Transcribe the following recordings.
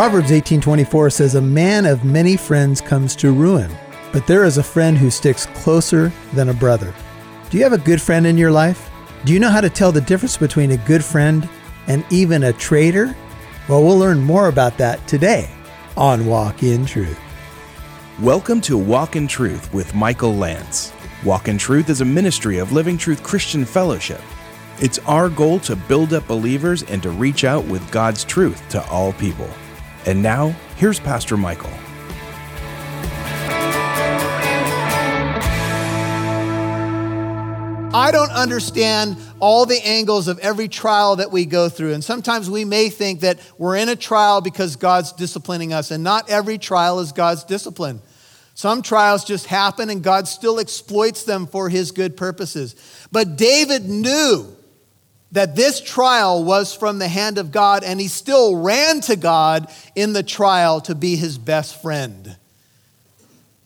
Proverbs 18:24 says a man of many friends comes to ruin, but there is a friend who sticks closer than a brother. Do you have a good friend in your life? Do you know how to tell the difference between a good friend and even a traitor? Well, we'll learn more about that today on Walk in Truth. Welcome to Walk in Truth with Michael Lance. Walk in Truth is a ministry of Living Truth Christian Fellowship. It's our goal to build up believers and to reach out with God's truth to all people. And now, here's Pastor Michael. I don't understand all the angles of every trial that we go through. And sometimes we may think that we're in a trial because God's disciplining us, and not every trial is God's discipline. Some trials just happen and God still exploits them for his good purposes. But David knew that this trial was from the hand of God, and he still ran to God in the trial to be his best friend.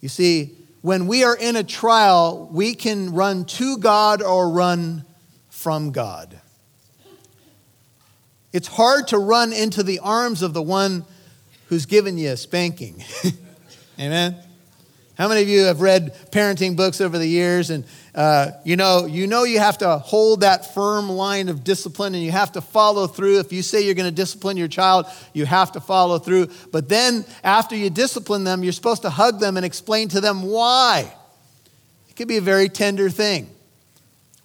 You see, when we are in a trial, we can run to God or run from God. It's hard to run into the arms of the one who's given you a spanking. Amen. How many of you have read parenting books over the years? And uh, you know you know you have to hold that firm line of discipline and you have to follow through. If you say you're going to discipline your child you have to follow through. But then after you discipline them you're supposed to hug them and explain to them why. It can be a very tender thing.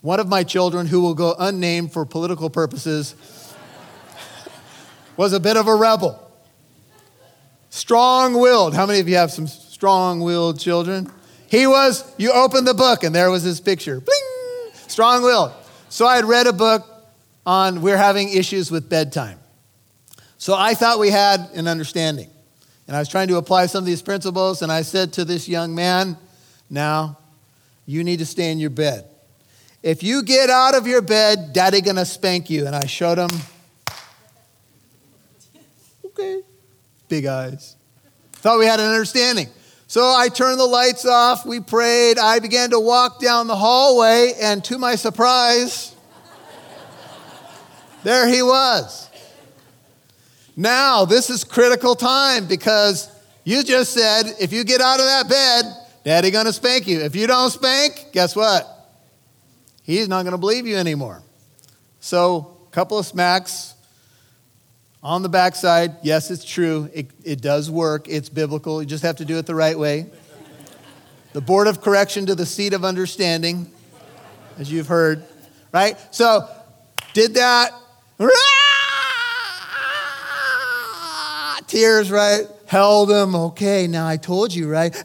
One of my children who will go unnamed for political purposes was a bit of a rebel. Strong-willed. How many of you have some strong willed children. He was, you open the book and there was his picture. Bling! Strong willed. So I had read a book on we're having issues with bedtime. So I thought we had an understanding. And I was trying to apply some of these principles, and I said to this young man, Now, you need to stay in your bed. If you get out of your bed, daddy gonna spank you. And I showed him, okay, big eyes. Thought we had an understanding. So I turned the lights off, we prayed, I began to walk down the hallway, and to my surprise, there he was. Now, this is critical time because you just said if you get out of that bed, daddy gonna spank you. If you don't spank, guess what? He's not gonna believe you anymore. So, a couple of smacks, on the backside, yes, it's true. It, it does work. It's biblical. You just have to do it the right way. The board of correction to the seat of understanding, as you've heard, right? So, did that. Tears, right? Held him. Okay, now I told you, right?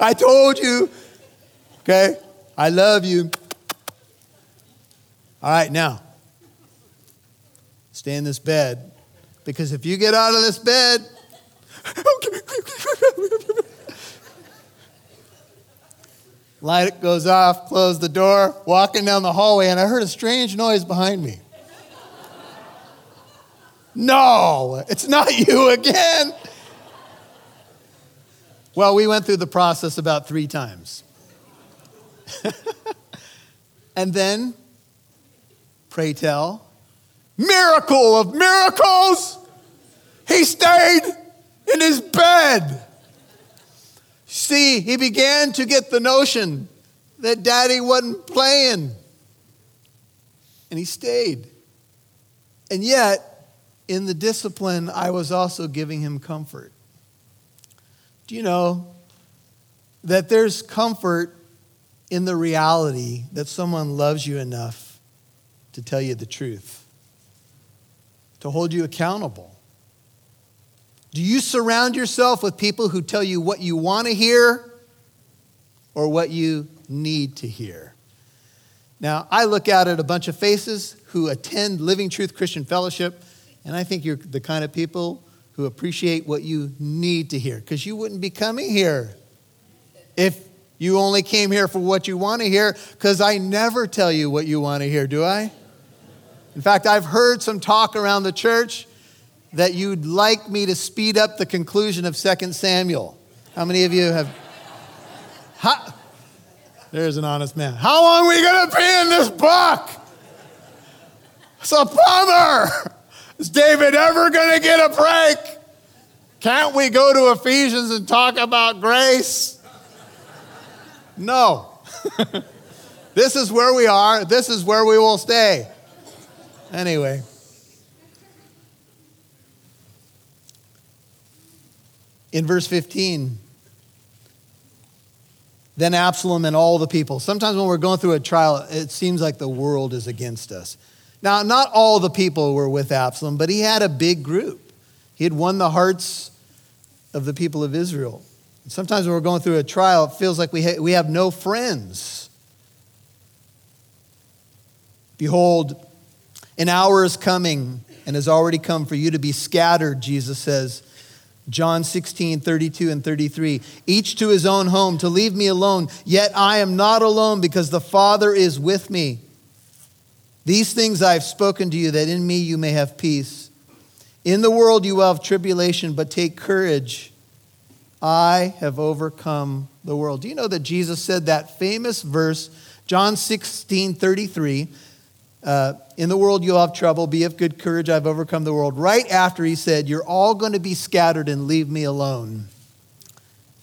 I told you. Okay? I love you. All right, now stay in this bed. Because if you get out of this bed, light goes off, close the door, walking down the hallway, and I heard a strange noise behind me. no, it's not you again. Well, we went through the process about three times. and then, pray tell, Miracle of miracles. He stayed in his bed. See, he began to get the notion that daddy wasn't playing. And he stayed. And yet, in the discipline, I was also giving him comfort. Do you know that there's comfort in the reality that someone loves you enough to tell you the truth? To hold you accountable? Do you surround yourself with people who tell you what you want to hear or what you need to hear? Now, I look out at a bunch of faces who attend Living Truth Christian Fellowship, and I think you're the kind of people who appreciate what you need to hear because you wouldn't be coming here if you only came here for what you want to hear because I never tell you what you want to hear, do I? In fact, I've heard some talk around the church that you'd like me to speed up the conclusion of 2 Samuel. How many of you have? How, there's an honest man. How long are we going to be in this book? It's a bummer. Is David ever going to get a break? Can't we go to Ephesians and talk about grace? No. this is where we are. This is where we will stay. Anyway. In verse 15, then Absalom and all the people. Sometimes when we're going through a trial, it seems like the world is against us. Now, not all the people were with Absalom, but he had a big group. He had won the hearts of the people of Israel. Sometimes when we're going through a trial, it feels like we, ha- we have no friends. Behold, an hour is coming and has already come for you to be scattered, Jesus says. John 16, 32 and 33. Each to his own home, to leave me alone. Yet I am not alone because the Father is with me. These things I have spoken to you, that in me you may have peace. In the world you will have tribulation, but take courage. I have overcome the world. Do you know that Jesus said that famous verse, John 16, 33? Uh, in the world you'll have trouble. Be of good courage. I've overcome the world. Right after he said, You're all going to be scattered and leave me alone.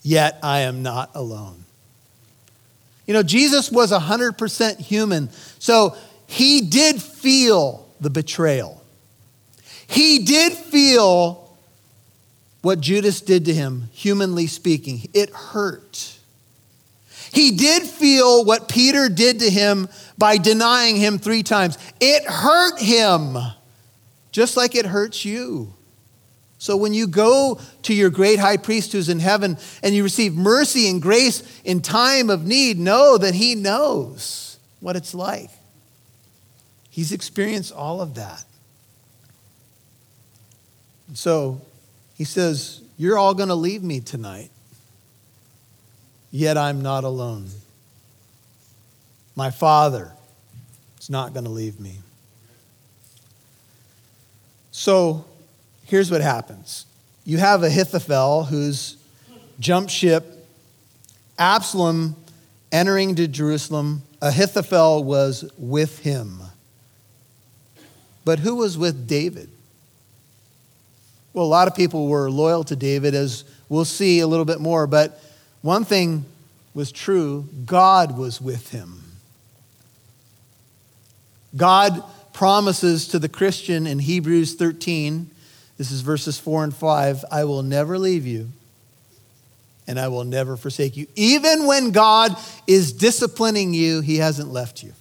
Yet I am not alone. You know, Jesus was 100% human. So he did feel the betrayal. He did feel what Judas did to him, humanly speaking. It hurt. He did feel what Peter did to him by denying him three times. It hurt him, just like it hurts you. So when you go to your great high priest who's in heaven and you receive mercy and grace in time of need, know that he knows what it's like. He's experienced all of that. So he says, You're all going to leave me tonight, yet I'm not alone. My Father is not going to leave me. So here's what happens you have Ahithophel who's jumped ship, Absalom entering to Jerusalem. Ahithophel was with him. But who was with David? Well, a lot of people were loyal to David, as we'll see a little bit more. But one thing was true God was with him. God promises to the Christian in Hebrews 13, this is verses 4 and 5 I will never leave you and I will never forsake you. Even when God is disciplining you, He hasn't left you.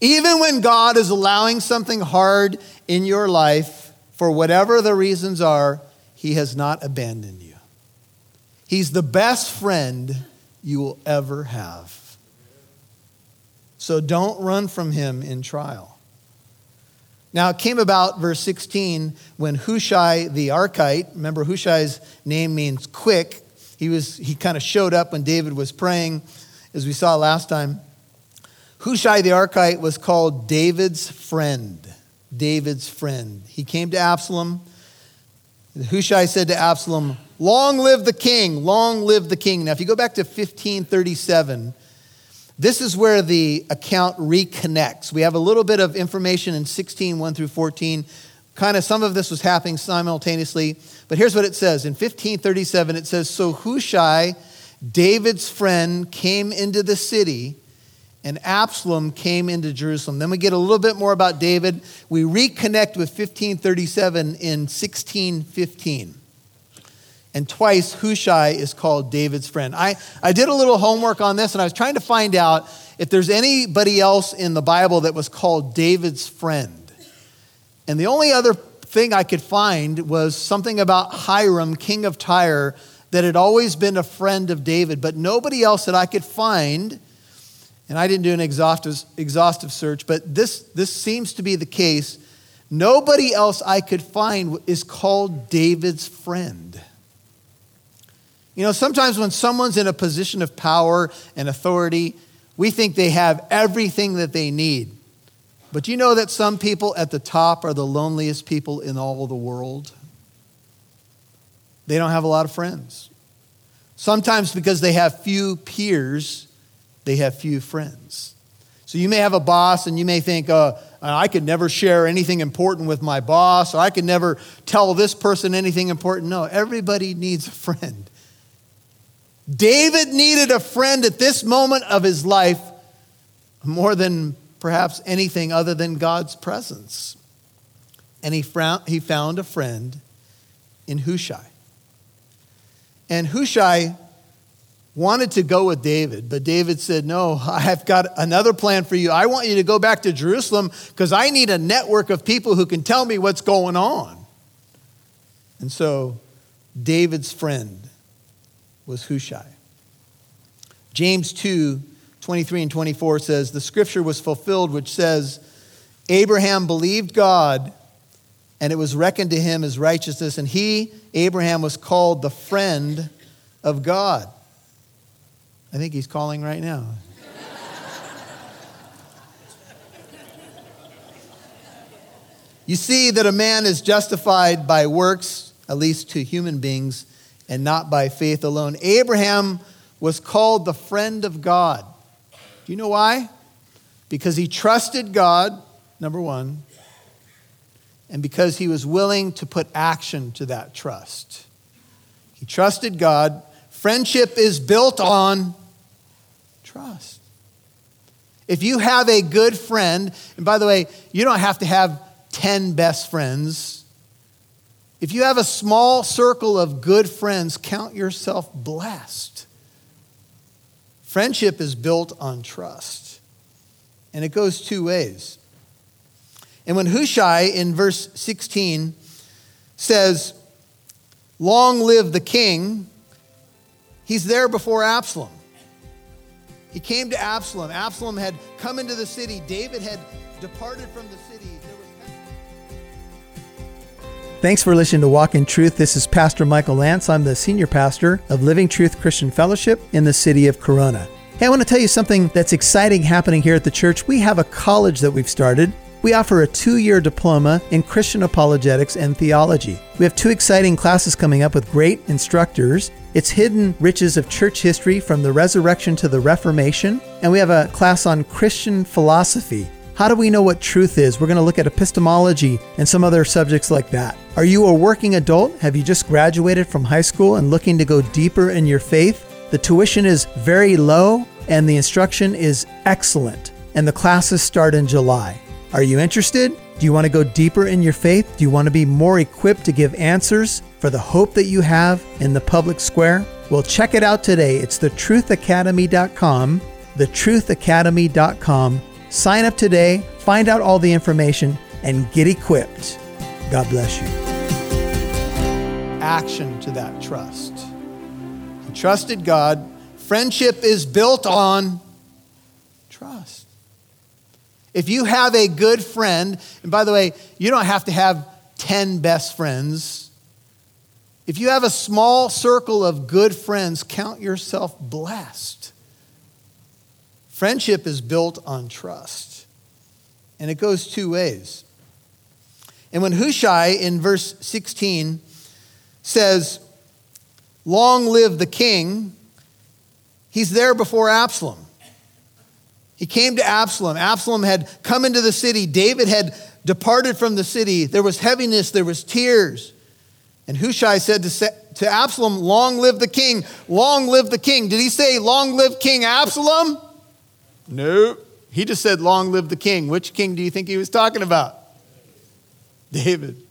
Even when God is allowing something hard in your life, for whatever the reasons are, He has not abandoned you. He's the best friend you will ever have. So don't run from Him in trial. Now, it came about, verse 16, when Hushai the Archite, remember Hushai's name means quick, he, was, he kind of showed up when David was praying, as we saw last time. Hushai the Archite was called David's friend. David's friend. He came to Absalom. Hushai said to Absalom, Long live the king, long live the king. Now, if you go back to 1537, this is where the account reconnects. We have a little bit of information in 16, 1 through 14. Kind of some of this was happening simultaneously. But here's what it says. In 1537, it says So Hushai, David's friend, came into the city and Absalom came into Jerusalem. Then we get a little bit more about David. We reconnect with 1537 in 1615. And twice Hushai is called David's friend. I, I did a little homework on this and I was trying to find out if there's anybody else in the Bible that was called David's friend. And the only other thing I could find was something about Hiram, king of Tyre, that had always been a friend of David, but nobody else that I could find and I didn't do an exhaustive, exhaustive search, but this, this seems to be the case. Nobody else I could find is called David's friend. You know, sometimes when someone's in a position of power and authority, we think they have everything that they need. But you know that some people at the top are the loneliest people in all the world? They don't have a lot of friends. Sometimes because they have few peers they have few friends. So you may have a boss and you may think, oh, I could never share anything important with my boss, or I could never tell this person anything important. No, everybody needs a friend. David needed a friend at this moment of his life more than perhaps anything other than God's presence. And he he found a friend in Hushai. And Hushai wanted to go with David, but David said, No, I've got another plan for you. I want you to go back to Jerusalem because I need a network of people who can tell me what's going on. And so David's friend was Hushai. James 2 23 and 24 says, The scripture was fulfilled, which says, Abraham believed God, and it was reckoned to him as righteousness, and he, Abraham, was called the friend of God. I think he's calling right now. you see that a man is justified by works, at least to human beings, and not by faith alone. Abraham was called the friend of God. Do you know why? Because he trusted God, number one, and because he was willing to put action to that trust. He trusted God. Friendship is built on trust. If you have a good friend, and by the way, you don't have to have 10 best friends. If you have a small circle of good friends, count yourself blessed. Friendship is built on trust, and it goes two ways. And when Hushai in verse 16 says, Long live the king, he's there before Absalom. He came to Absalom. Absalom had come into the city. David had departed from the city. Thanks for listening to Walk in Truth. This is Pastor Michael Lance. I'm the senior pastor of Living Truth Christian Fellowship in the city of Corona. Hey, I want to tell you something that's exciting happening here at the church. We have a college that we've started. We offer a two year diploma in Christian apologetics and theology. We have two exciting classes coming up with great instructors. It's Hidden Riches of Church History from the Resurrection to the Reformation. And we have a class on Christian philosophy. How do we know what truth is? We're going to look at epistemology and some other subjects like that. Are you a working adult? Have you just graduated from high school and looking to go deeper in your faith? The tuition is very low and the instruction is excellent, and the classes start in July. Are you interested? Do you want to go deeper in your faith? Do you want to be more equipped to give answers for the hope that you have in the public square? Well, check it out today. It's thetruthacademy.com, thetruthacademy.com. Sign up today, find out all the information, and get equipped. God bless you. Action to that trust. He trusted God. Friendship is built on trust. If you have a good friend, and by the way, you don't have to have 10 best friends. If you have a small circle of good friends, count yourself blessed. Friendship is built on trust, and it goes two ways. And when Hushai in verse 16 says, Long live the king, he's there before Absalom. He came to Absalom. Absalom had come into the city. David had departed from the city. There was heaviness, there was tears. And Hushai said to, to Absalom, Long live the king, long live the king. Did he say, Long live King Absalom? No. He just said, Long live the king. Which king do you think he was talking about? David.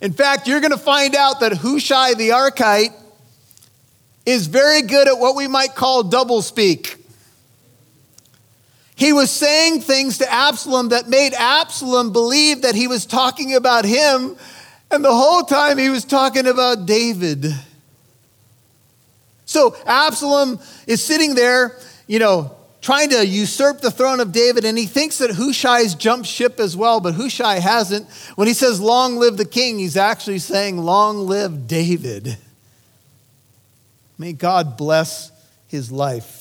In fact, you're going to find out that Hushai the Archite is very good at what we might call doublespeak. He was saying things to Absalom that made Absalom believe that he was talking about him, and the whole time he was talking about David. So Absalom is sitting there, you know, trying to usurp the throne of David, and he thinks that Hushai's jumped ship as well, but Hushai hasn't. When he says, Long live the king, he's actually saying, Long live David. May God bless his life.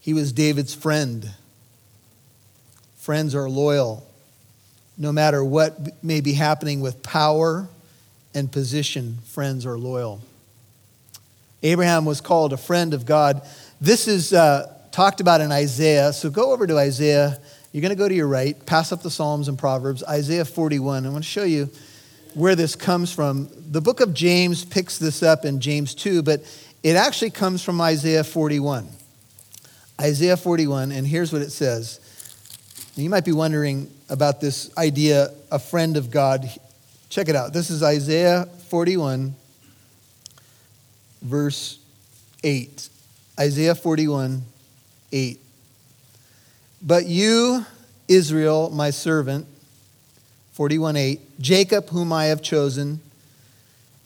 He was David's friend. Friends are loyal, no matter what may be happening with power and position, friends are loyal. Abraham was called a friend of God. This is uh, talked about in Isaiah. So go over to Isaiah you're going to go to your right, pass up the Psalms and Proverbs, Isaiah 41. I want to show you where this comes from. The book of James picks this up in James 2, but it actually comes from Isaiah 41. Isaiah 41, and here's what it says. You might be wondering about this idea, a friend of God. Check it out. This is Isaiah 41, verse 8. Isaiah 41, 8. But you, Israel, my servant, 41, 8, Jacob, whom I have chosen,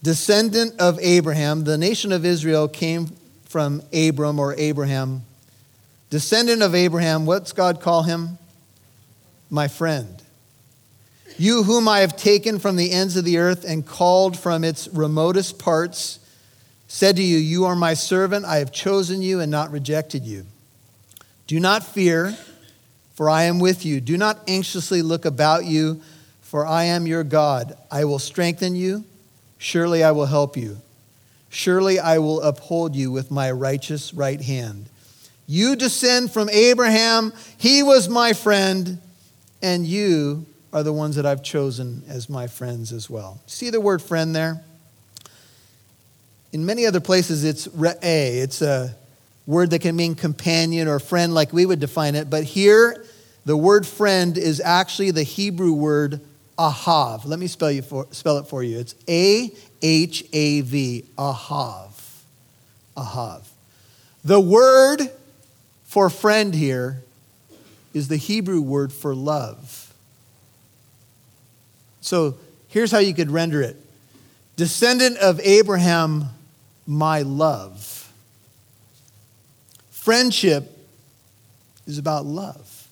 descendant of Abraham, the nation of Israel came from Abram or Abraham. Descendant of Abraham, what's God call him? My friend. You, whom I have taken from the ends of the earth and called from its remotest parts, said to you, You are my servant, I have chosen you and not rejected you. Do not fear, for I am with you. Do not anxiously look about you, for I am your God. I will strengthen you. Surely I will help you. Surely I will uphold you with my righteous right hand. You descend from Abraham, he was my friend, and you are the ones that I've chosen as my friends as well. See the word friend there? In many other places, it's re'eh. It's a word that can mean companion or friend, like we would define it. But here, the word friend is actually the Hebrew word Ahav. Let me spell, you for, spell it for you. It's A H A V, Ahav. Ahav. The word for friend here is the Hebrew word for love. So here's how you could render it Descendant of Abraham, my love. Friendship is about love.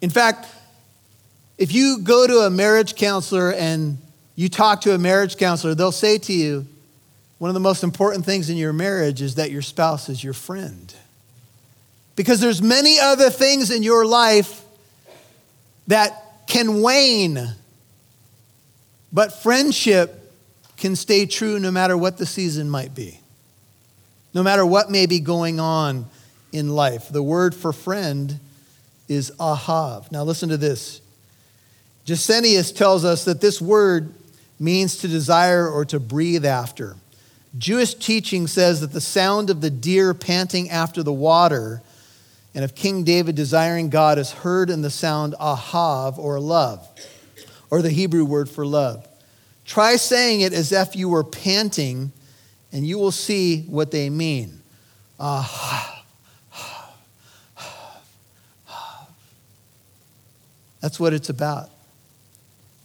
In fact, if you go to a marriage counselor and you talk to a marriage counselor, they'll say to you, one of the most important things in your marriage is that your spouse is your friend. Because there's many other things in your life that can wane, but friendship can stay true no matter what the season might be, no matter what may be going on in life. The word for friend is ahav. Now listen to this. Gesenius tells us that this word means to desire or to breathe after. Jewish teaching says that the sound of the deer panting after the water and of King David desiring God is heard in the sound ahav or love, or the Hebrew word for love. Try saying it as if you were panting, and you will see what they mean. Ahav. That's what it's about.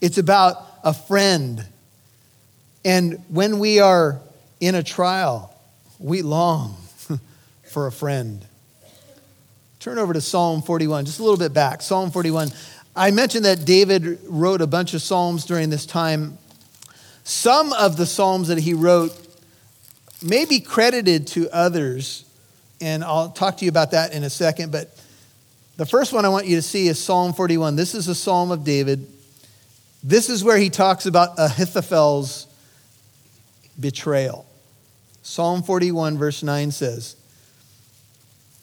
It's about a friend. And when we are in a trial, we long for a friend. Turn over to Psalm 41, just a little bit back. Psalm 41. I mentioned that David wrote a bunch of Psalms during this time. Some of the Psalms that he wrote may be credited to others, and I'll talk to you about that in a second, but the first one I want you to see is Psalm 41. This is a psalm of David. This is where he talks about Ahithophel's betrayal. Psalm 41, verse 9 says,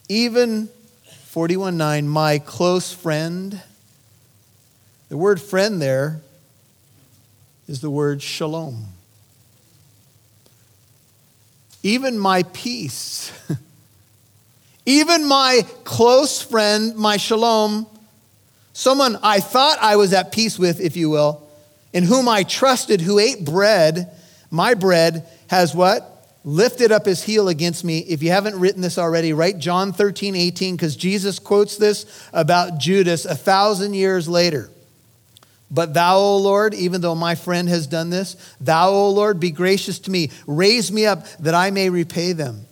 Even 41 9, my close friend. The word friend there is the word shalom. Even my peace. Even my close friend, my shalom, someone I thought I was at peace with, if you will, in whom I trusted, who ate bread, my bread, has what? Lifted up his heel against me. If you haven't written this already, write John 13, 18, because Jesus quotes this about Judas a thousand years later. But thou, O Lord, even though my friend has done this, thou, O Lord, be gracious to me. Raise me up that I may repay them.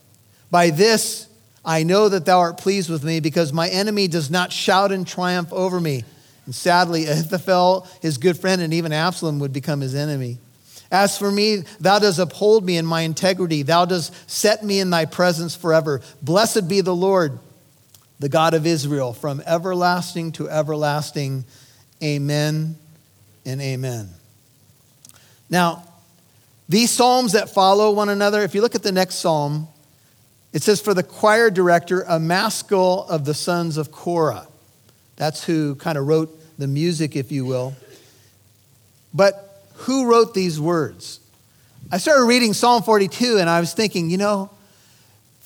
By this, I know that thou art pleased with me because my enemy does not shout in triumph over me. And sadly, Ahithophel, his good friend, and even Absalom would become his enemy. As for me, thou dost uphold me in my integrity. Thou dost set me in thy presence forever. Blessed be the Lord, the God of Israel, from everlasting to everlasting. Amen and amen. Now, these psalms that follow one another, if you look at the next psalm, it says, For the choir director, a maskil of the sons of Korah. That's who kind of wrote the music, if you will. But who wrote these words? I started reading Psalm 42 and I was thinking, you know,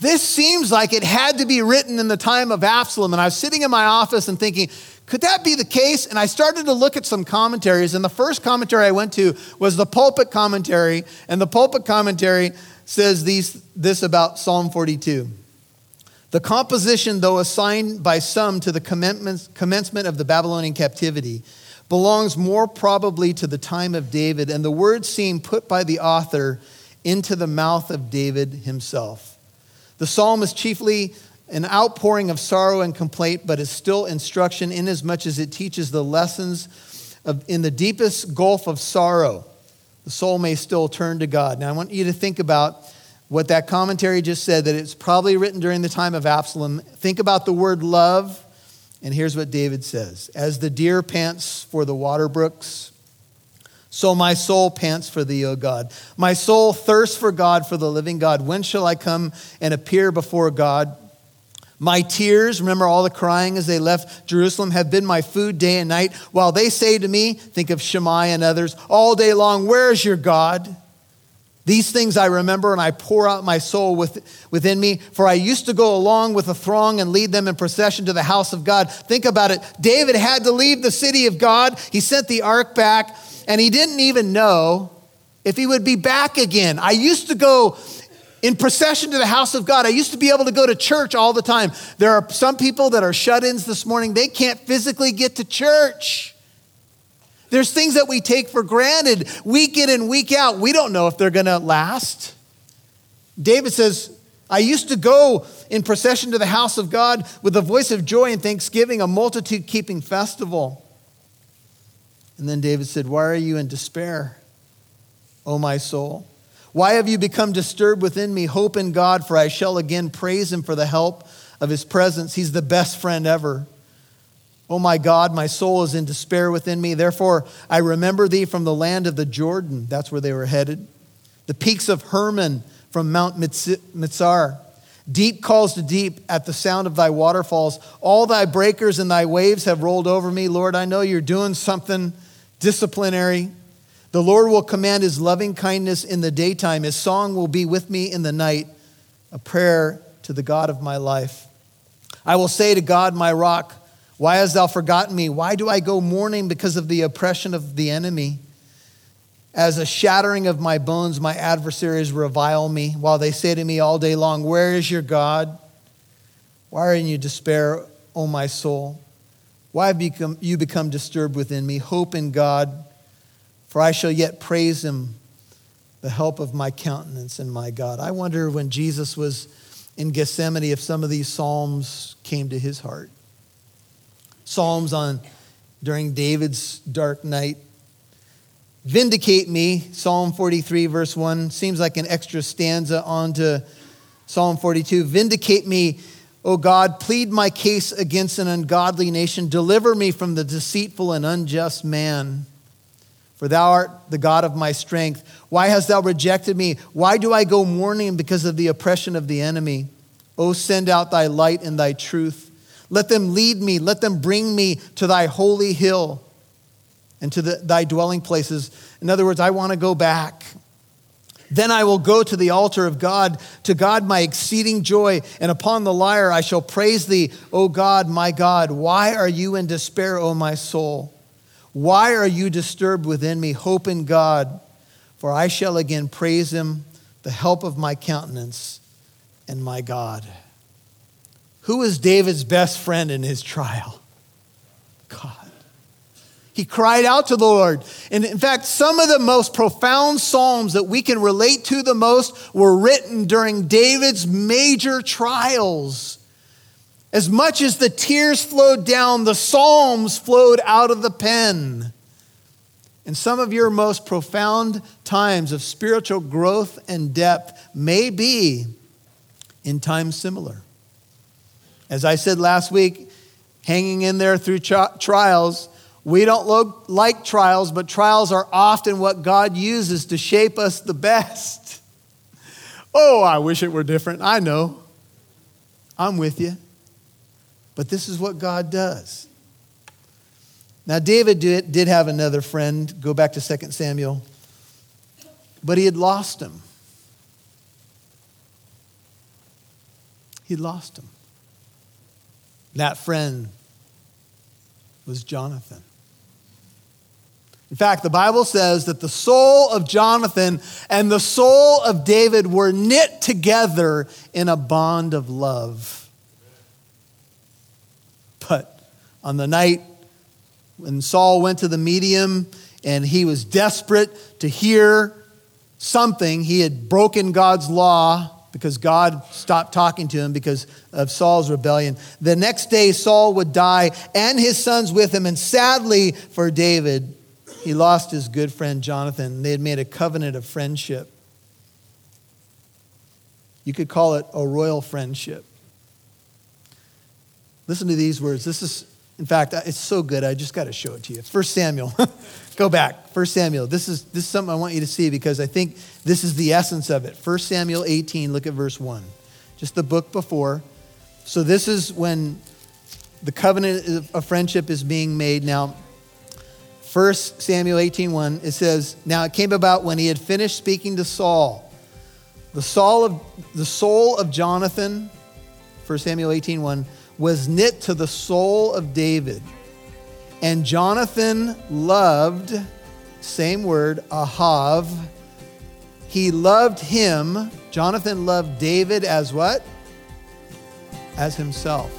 this seems like it had to be written in the time of Absalom. And I was sitting in my office and thinking, could that be the case? And I started to look at some commentaries. And the first commentary I went to was the pulpit commentary. And the pulpit commentary says these, this about Psalm 42. The composition, though assigned by some to the commencement of the Babylonian captivity, belongs more probably to the time of David, and the words seem put by the author into the mouth of David himself. The psalm is chiefly an outpouring of sorrow and complaint, but is still instruction inasmuch as it teaches the lessons of, in the deepest gulf of sorrow. The soul may still turn to God. Now, I want you to think about what that commentary just said that it's probably written during the time of Absalom. Think about the word love and here's what David says As the deer pants for the water brooks, so my soul pants for thee, O God. My soul thirsts for God, for the living God. When shall I come and appear before God? My tears, remember all the crying as they left Jerusalem, have been my food day and night. While they say to me, think of Shemaiah and others, all day long, Where is your God? These things I remember, and I pour out my soul with, within me. For I used to go along with a throng and lead them in procession to the house of God. Think about it. David had to leave the city of God. He sent the ark back, and he didn't even know if he would be back again. I used to go in procession to the house of God. I used to be able to go to church all the time. There are some people that are shut ins this morning, they can't physically get to church. There's things that we take for granted week in and week out. We don't know if they're going to last. David says, I used to go in procession to the house of God with a voice of joy and thanksgiving, a multitude keeping festival. And then David said, Why are you in despair, O my soul? Why have you become disturbed within me? Hope in God, for I shall again praise him for the help of his presence. He's the best friend ever. Oh my God, my soul is in despair within me. Therefore, I remember thee from the land of the Jordan. That's where they were headed. The peaks of Hermon from Mount Mizar. Deep calls to deep at the sound of thy waterfalls. All thy breakers and thy waves have rolled over me. Lord, I know you're doing something disciplinary. The Lord will command his loving kindness in the daytime. His song will be with me in the night, a prayer to the God of my life. I will say to God, my rock, why hast thou forgotten me? Why do I go mourning because of the oppression of the enemy? As a shattering of my bones, my adversaries revile me, while they say to me all day long, Where is your God? Why are you despair, O my soul? Why have you become disturbed within me? Hope in God, for I shall yet praise him, the help of my countenance and my God. I wonder when Jesus was in Gethsemane if some of these Psalms came to his heart. Psalms on during David's dark night. Vindicate me, Psalm 43, verse 1, seems like an extra stanza onto Psalm 42. Vindicate me, O God, plead my case against an ungodly nation. Deliver me from the deceitful and unjust man. For thou art the God of my strength. Why hast thou rejected me? Why do I go mourning because of the oppression of the enemy? O send out thy light and thy truth. Let them lead me. Let them bring me to thy holy hill and to the, thy dwelling places. In other words, I want to go back. Then I will go to the altar of God, to God my exceeding joy, and upon the lyre I shall praise thee, O God, my God. Why are you in despair, O my soul? Why are you disturbed within me? Hope in God, for I shall again praise him, the help of my countenance and my God. Who was David's best friend in his trial? God. He cried out to the Lord. And in fact, some of the most profound Psalms that we can relate to the most were written during David's major trials. As much as the tears flowed down, the Psalms flowed out of the pen. And some of your most profound times of spiritual growth and depth may be in times similar. As I said last week, hanging in there through trials, we don't look like trials, but trials are often what God uses to shape us the best. Oh, I wish it were different. I know. I'm with you. But this is what God does. Now, David did, did have another friend. Go back to 2 Samuel. But he had lost him. He'd lost him. That friend was Jonathan. In fact, the Bible says that the soul of Jonathan and the soul of David were knit together in a bond of love. But on the night when Saul went to the medium and he was desperate to hear something, he had broken God's law because God stopped talking to him because of Saul's rebellion. The next day, Saul would die and his sons with him. And sadly for David, he lost his good friend Jonathan. They had made a covenant of friendship. You could call it a royal friendship. Listen to these words. This is, in fact, uh, it's so good. I just got to show it to you. First Samuel. Go back. First Samuel. This is, this is something I want you to see because I think this is the essence of it. First Samuel 18, look at verse 1. Just the book before. So this is when the covenant of friendship is being made. Now, 1 Samuel 18:1 it says, "Now it came about when he had finished speaking to Saul, the soul of the soul of Jonathan, 1 Samuel 18:1 was knit to the soul of David. And Jonathan loved same word, Ahav. He loved him. Jonathan loved David as what? As himself.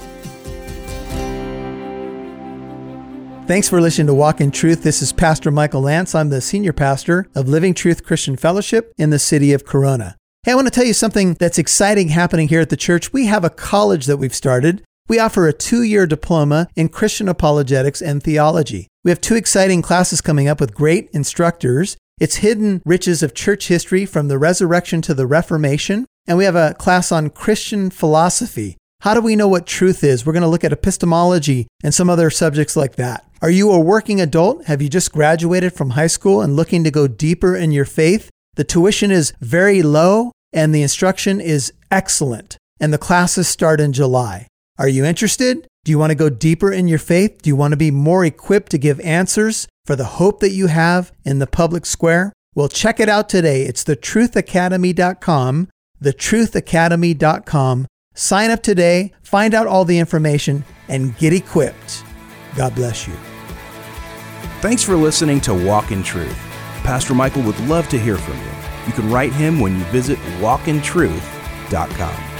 Thanks for listening to Walk in Truth. This is Pastor Michael Lance. I'm the senior pastor of Living Truth Christian Fellowship in the city of Corona. Hey, I want to tell you something that's exciting happening here at the church. We have a college that we've started. We offer a two year diploma in Christian apologetics and theology. We have two exciting classes coming up with great instructors. It's Hidden Riches of Church History from the Resurrection to the Reformation. And we have a class on Christian philosophy. How do we know what truth is? We're going to look at epistemology and some other subjects like that. Are you a working adult? Have you just graduated from high school and looking to go deeper in your faith? The tuition is very low and the instruction is excellent, and the classes start in July. Are you interested? Do you want to go deeper in your faith? Do you want to be more equipped to give answers for the hope that you have in the public square? Well, check it out today. It's thetruthacademy.com, thetruthacademy.com. Sign up today, find out all the information, and get equipped. God bless you. Thanks for listening to Walk in Truth. Pastor Michael would love to hear from you. You can write him when you visit walkintruth.com.